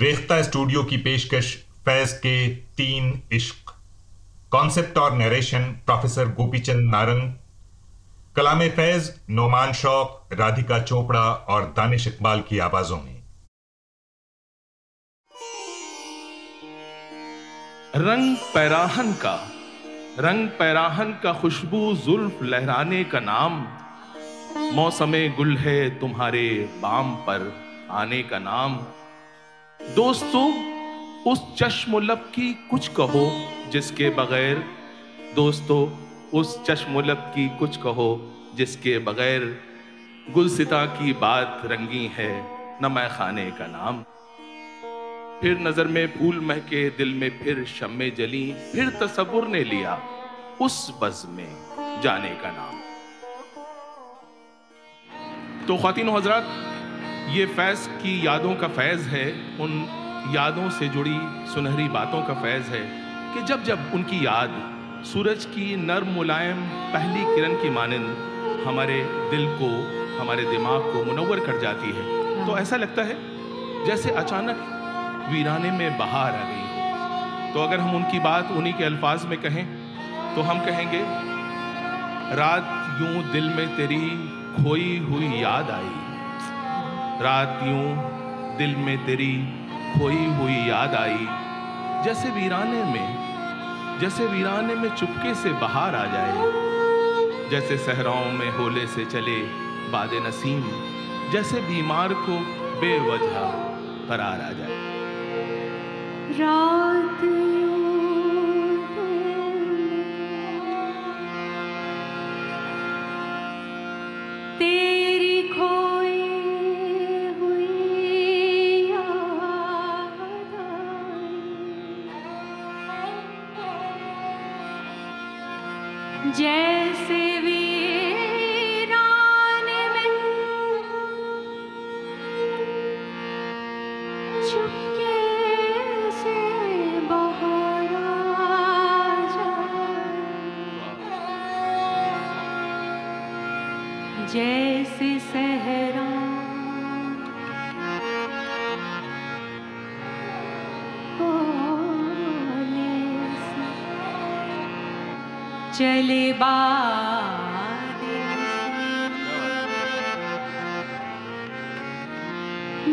Rekhta studio की पेशकश फैज के तीन इश्क। कॉन्सेप्ट और नरेशन प्रोफेसर गोपीचंद नारंग। कलाम फैज नोमान शौक, राधिका चोपड़ा और दानिश इकबाल की आवाजों में। रंग पैराहन का, रंग पैराहन का खुशबू जुल्फ लहराने का नाम। मौसम गुल है तुम्हारे बाम पर आने का नाम। दोस्तों, उस चश्म लब की कुछ कहो जिसके बगैर, दोस्तों, उस चश्म लब की कुछ कहो जिसके बगैर गुलसिता की बात रंगी है न मैं खाने का नाम। फिर नज़र में फूल महके, दिल में फिर शम्मे जली, फिर तस्वुर ने लिया उस बज में जाने का नाम। तो खातिन हजरात ये फैज़ की यादों का फैज़ है उन यादों से जुड़ी सुनहरी बातों का फैज़ है कि जब जब उनकी याद सूरज की नर्म मुलायम पहली किरण की मानंद हमारे दिल को हमारे दिमाग को मुनवर कर जाती है। हाँ। तो ऐसा लगता है जैसे अचानक वीराने में बहार आ गई हो। तो अगर हम उनकी बात उन्हीं के अल्फाज में कहें तो हम कहेंगे रात यूँ दिल में तेरी खोई हुई याद आई। रात यूँ दिल में तेरी खोई हुई याद आई। जैसे वीराने में, जैसे वीराने में चुपके से बाहर आ जाए। जैसे सहराओं में होले से चले बाद नसीम। जैसे बीमार को बेवजह करार आ जाए। रात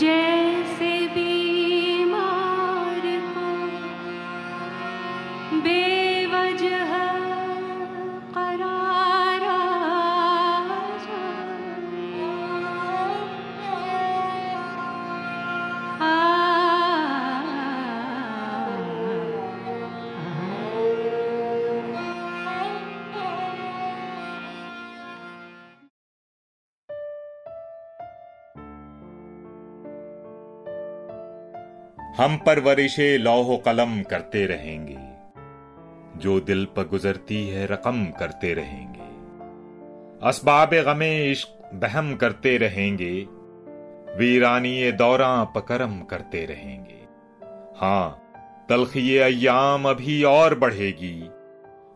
जय हम परवरिशे लौह कलम करते रहेंगे। जो दिल पर गुजरती है, रकम करते रहेंगे। असबाब गमे इश्क बहम करते रहेंगे। वीरानी दौरा पकरम करते रहेंगे। हाँ तलखी अयाम अभी और बढ़ेगी।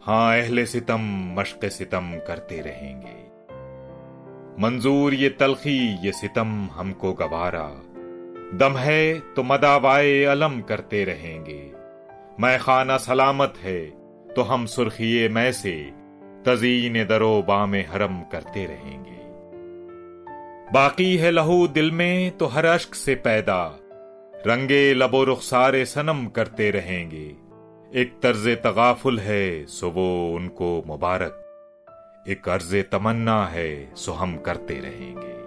हाँ अहले सितम, मश्क सितम करते रहेंगे। मंजूर ये तलखी, ये सितम हमको गवारा। दम है तो मदावाए अलम करते रहेंगे। मैं खाना सलामत है तो हम सुर्खिए मैं से तजीन दरो बाम हरम करते रहेंगे। बाकी है लहू दिल में तो हर अश्क से पैदा। रंगे लबो रुखसारे सनम करते रहेंगे। एक तर्ज तगाफुल है सो वो उनको मुबारक। एक अर्ज़ तमन्ना है सो हम करते रहेंगे।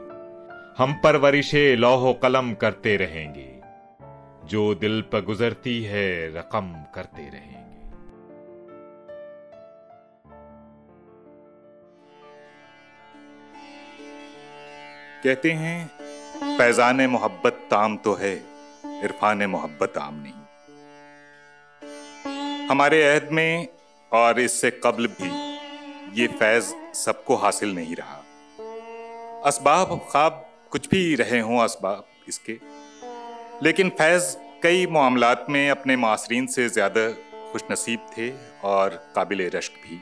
हम परवरिशे लौह कलम करते रहेंगे। जो दिल पर गुजरती है, रकम करते रहेंगे। कहते हैं, फैजान मोहब्बत ताम तो है, इरफान मोहब्बत आम नहीं। हमारे अहद में और इससे कबल भी ये फैज सबको हासिल नहीं रहा। असबाब ख्वाब कुछ भी रहे हों असबाब इसके। लेकिन फैज़ कई मामलात में अपने मासरीन से ज़्यादा खुश नसीब थे और काबिल रश्क भी।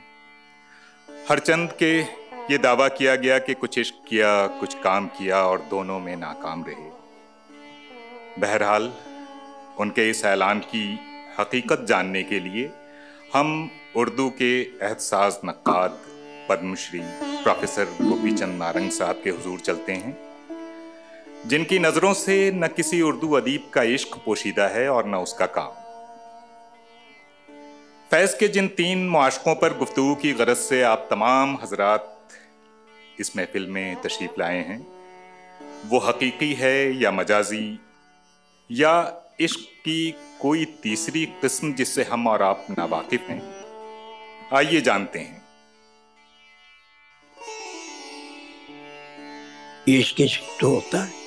हरचंद के ये दावा किया गया कि कुछ इश्क किया, कुछ काम किया और दोनों में नाकाम रहे। बहरहाल, उनके इस ऐलान की हकीकत जानने के लिए हम उर्दू के एहसास नक्काद पद्मश्री प्रोफेसर गोपीचंद नारंग साहब के हुजूर चलते हैं। जिनकी नज़रों से न किसी उर्दू अदीब का इश्क पोशीदा है और न उसका काम। फैज के जिन तीन मुआशकों पर गुफ्तु की गरज से आप तमाम हजरात इस महफिल में तशरीफ़ लाए हैं, वो हकीकी है या मजाजी, या इश्क की कोई तीसरी किस्म जिससे हम और आप नावाकिफ हैं? आइए जानते हैं। इश्क इश्क तो होता है।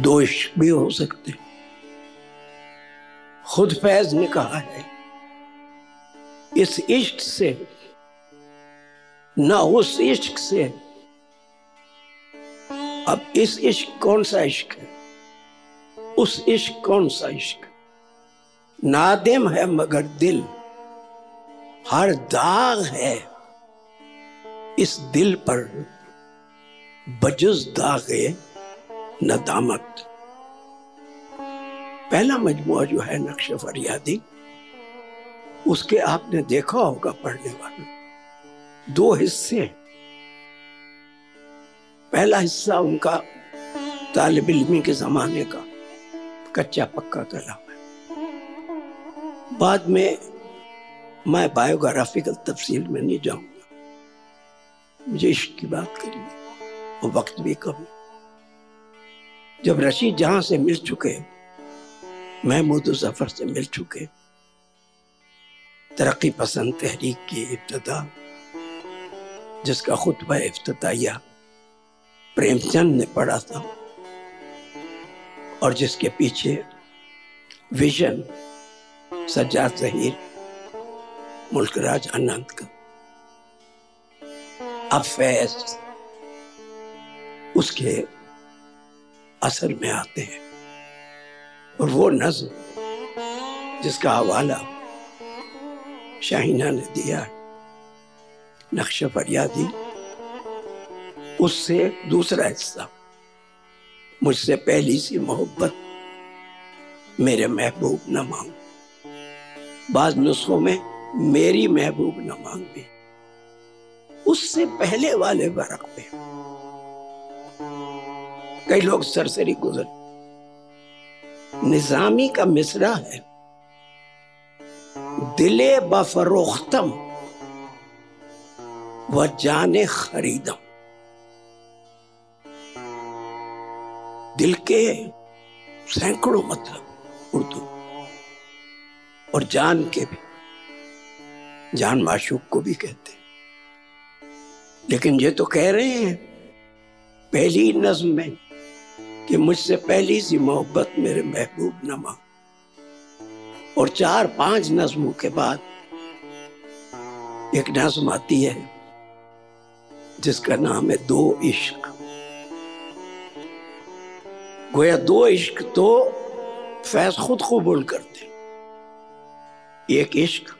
दो इश्क भी हो सकते। खुद फैज ने कहा है, इस इश्क से, ना उस इश्क से। अब इस इश्क कौन सा इश्क है? उस इश्क कौन सा इश्क नादिम है मगर दिल। हर दाग है इस दिल पर। बजुज दागे नदामत पहला मजमुआ जो है नक्श फरियादी, उसके आपने देखा होगा पढ़ने वाले। दो हिस्से पहला हिस्सा उनका तालब इलमी के जमाने का कच्चा पक्का कलाम है। बाद में मैं बायोग्राफिकल तफसील में नहीं जाऊँगा। मुझे इश्क की बात करनी और वक्त भी कम जब रशीद जहाँ से मिल चुके, महमूद ज़फ़र से मिल चुके, तरक्की पसंद तहरीक की इब्तदा, जिसका खुतबा इफ्तिया प्रेमचंद ने पढ़ा था और जिसके पीछे विजन सज्जाद जहीर मुल्कराज आनंद का अब फैज उसके असर में आते हैं। और वो नज्म जिसका हवाला शाहिना ने दिया नक्श फरियादी, उससे दूसरा हिस्सा, मुझसे पहली सी मोहब्बत मेरे महबूब न मांग। बाद नुस्खों में मेरी महबूब न मांग। भी उससे पहले वाले वर्क पे कई लोग सरसरी गुजर। निजामी का मिसरा है। दिले बफरोख्तम व जाने खरीदम। दिल के सैकड़ों मतलब उर्दू और जान के भी, जान माशूक को भी कहते हैं। लेकिन ये तो कह रहे हैं, पहली नज्म में कि मुझसे पहली सी मोहब्बत मेरे महबूब नमा और चार पाँच नज्मों के बाद एक नज्म आती है, जिसका नाम है दो इश्क। गोया दो इश्क तो फैज खुद कबूल करते एक इश्क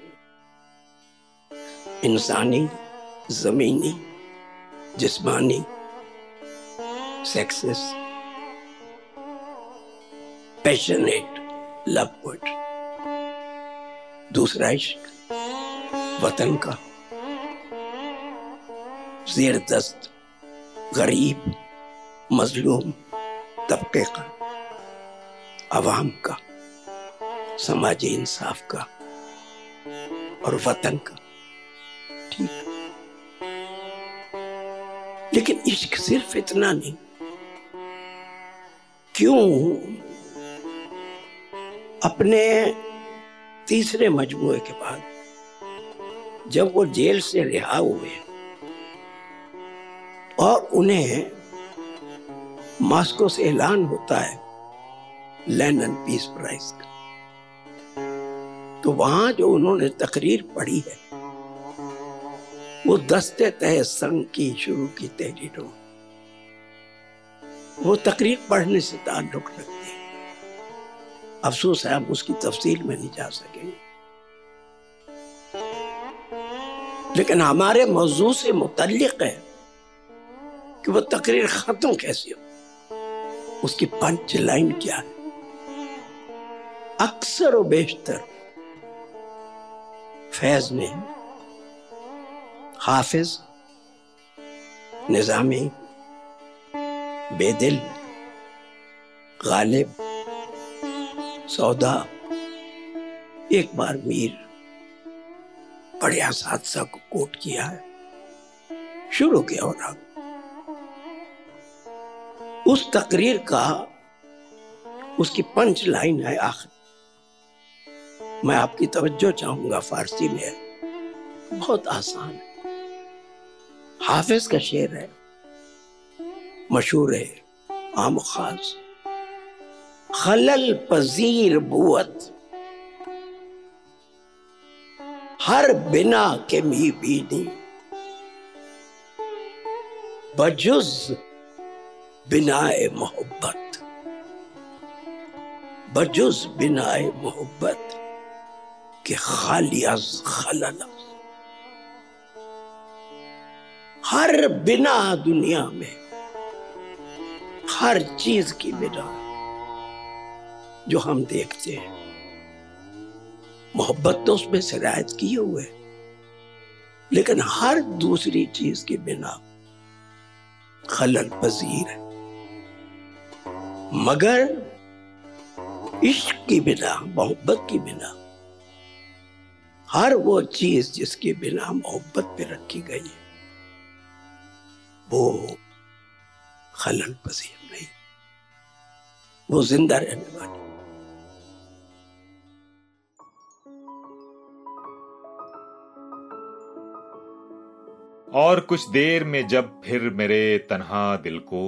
इंसानी, जमीनी, जिस्मानी सेक्सेस पैशनेट लववर्ड दूसरा इश्क, वतन का। जेर दस्त, गरीब, मजलूम, तबके का, आवाम का, समाजी इंसाफ का और वतन का। ठीक। लेकिन इश्क सिर्फ़ इतना नहीं, क्यों? अपने तीसरे मजमुए के बाद जब वो जेल से रिहा हुए और उन्हें मास्को से ऐलान होता है एंड पीस प्राइज का तो वहाँ जो उन्होंने तकरीर पढ़ी है, वो दस्ते तय संघ की शुरू की तहरीरों, वो तकरीर पढ़ने से ताल्लुक रखती है। अफसोस है, हम उसकी तफसील में नहीं जा सकेंगे। लेकिन हमारे मौजू से मुतलिक है कि वो तकरीर खत्म कैसी हो? उसकी पंच लाइन क्या है? अक्सर व बेशतर फैज ने हाफिज, निजामी, बेदिल, गालिब सौदा। एक बार मीर बड़े हादसा को कोट किया है। शुरू किया और आगे। उस तकरीर का उसकी पंच लाइन है आखिर। मैं आपकी तवज्जो चाहूँगा, फारसी में। बहुत आसान है। हाफिज का शेर है। मशहूर है। आम खास। खलल पजीर बुअत हर बिना के मी बीनी। बजुज बिनाए मोहब्बत। बजुज बिनाए मोहब्बत के खाली अज खलल। हर बिना दुनिया में हर चीज़ की बिना। जो हम देखते हैं। मोहब्बत तो उसमें से रियायत किए हुए लेकिन हर दूसरी चीज़ के बिना खलल पजीर है। मगर इश्क की बिना, मोहब्बत की बिना, हर वो चीज़ जिसके बिना मोहब्बत पे रखी गई है, वो खलल पजीर नहीं। वो ज़िंदा रहने वाली। और कुछ देर में जब फिर मेरे तन्हा दिल को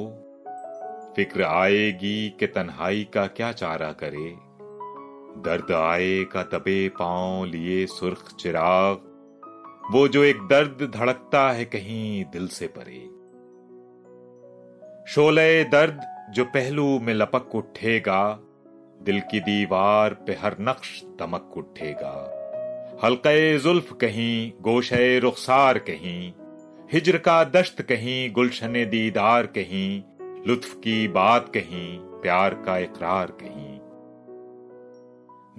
फ़िक्र आएगी कि तन्हाई का क्या चारा करे, दर्द आए का तबे पाँव लिए सुर्ख चिराग, वो जो एक दर्द धड़कता है कहीं दिल से परे। शोले दर्द जो पहलू में लपक उठेगा, दिल की दीवार पे हर नक्श दमक उठेगा। हल्के जुल्फ कहीं, गोशे रुखसार कहीं हिजर का दश्त कहीं, गुलशन दीदार कहीं, लुत्फ की बात कहीं, प्यार का इकरार कहीं।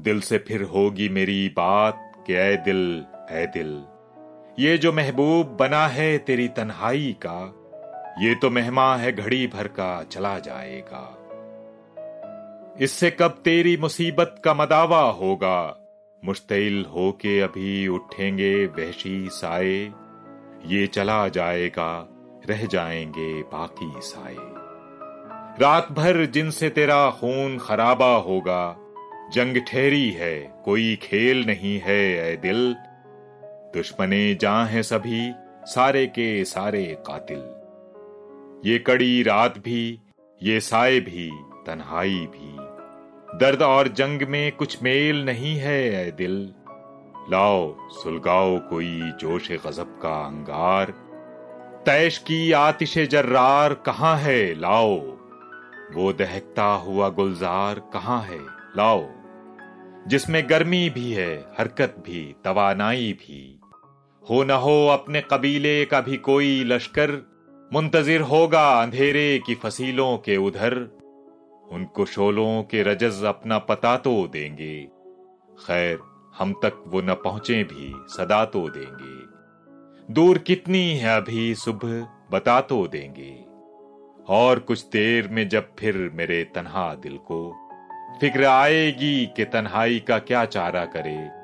दिल से फिर होगी मेरी बात कि ऐ दिल ऐ दिल। ये जो महबूब बना है तेरी तन्हाई का, ये तो मेहमा है घड़ी भर का चला जाएगा। इससे कब तेरी मुसीबत का मदावा होगा मुश्तिल होके अभी उठेंगे वहशी साए। ये चला जाएगा, रह जाएँगे बाकी साए। रात भर जिनसे तेरा खून खराबा होगा, जंग ठहरी है, कोई खेल नहीं है ए दिल। दुश्मने जहाँ हैं सभी, सारे के सारे कातिल। ये कड़ी रात भी, ये साए भी, तन्हाई भी। दर्द और जंग में कुछ मेल नहीं है ए दिल। लाओ, सुलगाओ कोई जोश गजब का अंगार। तैश की आतिश जर्रार कहाँ है? लाओ। वो दहकता हुआ गुलजार कहाँ है? लाओ। जिसमें गर्मी भी है, हरकत भी, तवानाई भी। हो न हो अपने कबीले का भी कोई लश्कर, मुंतजिर होगा अंधेरे की फसीलों के उधर। उनको शोलों के रजज अपना पता तो देंगे। खैर हम तक वो न पहुँचे भी, सदा तो देंगे। दूर कितनी है अभी सुबह, बता तो देंगे। और कुछ देर में जब फिर मेरे तन्हा दिल को, फ़िक्र आएगी कि तन्हाई का क्या चारा करे।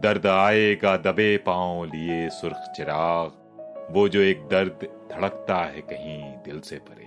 दर्द आएगा दबे पाँव लिए सुर्ख चिराग, वो जो एक दर्द धड़कता है कहीं दिल से परे।